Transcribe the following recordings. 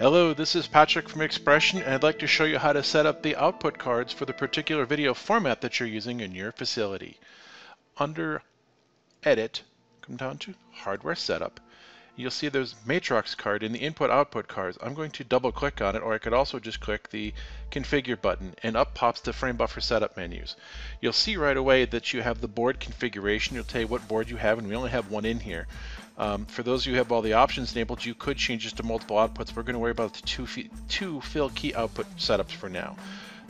Hello, this is Patrick from XPression, and I'd like to show you how to set up the output cards for the particular video format that you're using in your facility. Under Edit, come down to Hardware Setup. You'll see there's Matrox card in the input-output cards. I'm going to double click on it, or I could also just click the Configure button, and up pops the frame buffer setup menus. You'll see right away that you have the board configuration. It'll tell you what board you have, and we only have one in here. Um, for those of you who have all the options enabled, you could change this to multiple outputs. We're going to worry about the two, two fill key output setups for now.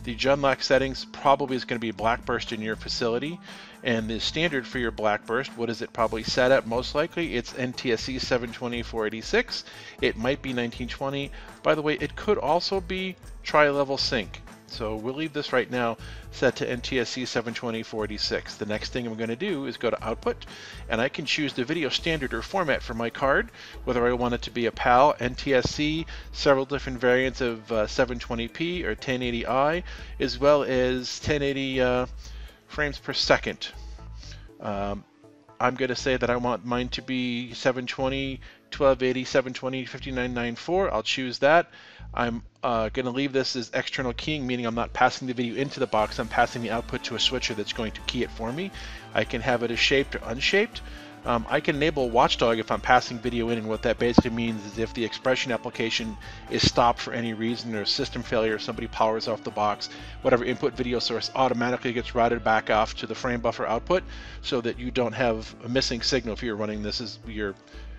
The Genlock settings probably is going to be Blackburst in your facility. And the standard for your Blackburst, what is it probably set at? Most likely it's NTSC 720-486. It might be 1920. By the way, it could also be tri-level sync. So we'll leave this right now set to NTSC 720-486. The next thing I'm going to do is go to Output, and I can choose the video standard or format for my card, whether I want it to be a PAL, NTSC, several different variants of uh, 720p or 1080i, as well as 1080 uh, frames per second. Um, I'm going to say that I want mine to be 720, 1280, 720, 5994. I'll choose that. I'm uh, going to leave this as external keying, meaning I'm not passing the video into the box. I'm passing the output to a switcher that's going to key it for me. I can have it as shaped or unshaped. Um, I can enable Watchdog if I'm passing video in, and what that basically means is if the XPression application is stopped for any reason or system failure, somebody powers off the box, whatever input video source automatically gets routed back off to the frame buffer output so that you don't have a missing signal if you're running this as your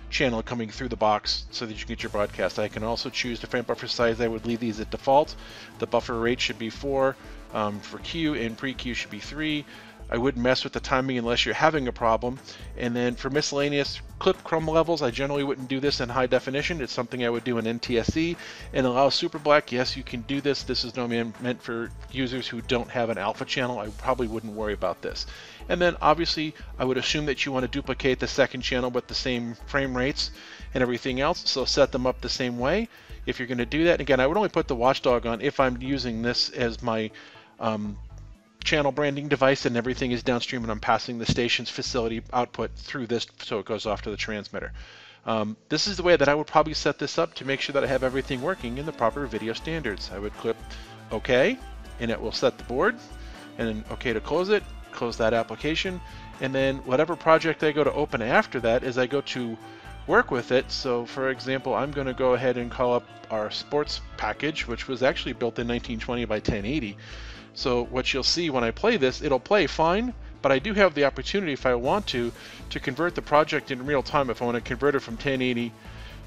channel coming through the box so that you get your broadcast. I can also choose the frame buffer size. I would leave these at default. The buffer rate should be 4 um, for Q and pre-Q should be 3. I wouldn't mess with the timing unless you're having a problem. And then for miscellaneous clip chroma levels, I generally wouldn't do this in high definition. It's something I would do in NTSC. And allow super black, yes, you can do this. This is normally meant for users who don't have an alpha channel. I probably wouldn't worry about this. And then obviously, I would assume that you want to duplicate the second channel with the same frame rates and everything else. So set them up the same way. If you're going to do that, again, I would only put the watchdog on if I'm using this as my um, channel branding device and everything is downstream and I'm passing the station's facility output through this so it goes off to the transmitter. Um, this is the way that I would probably set this up to make sure that I have everything working in the proper video standards. I would click OK and it will set the board and then OK to close it, close that application and then whatever project I go to open after that is I go to work with it. So for example, I'm going to go ahead and call up our sports package, which was actually built in 1920 by 1080. So what you'll see when I play this, it'll play fine, but I do have the opportunity if I want to, to convert the project in real time if I want to convert it from 1080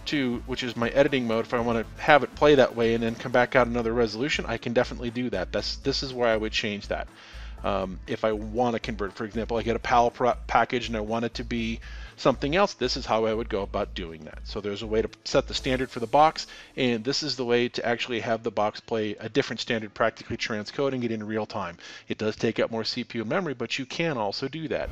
to, which is my editing mode, if I want to have it play that way and then come back out another resolution, I can definitely do that. That's This is where I would change that. Um, if I want to convert, for example, I get a PAL package and I want it to be something else, this is how I would go about doing that. So there's a way to set the standard for the box, and this is the way to actually have the box play a different standard, practically transcoding it in real time. It does take up more CPU memory, but you can also do that.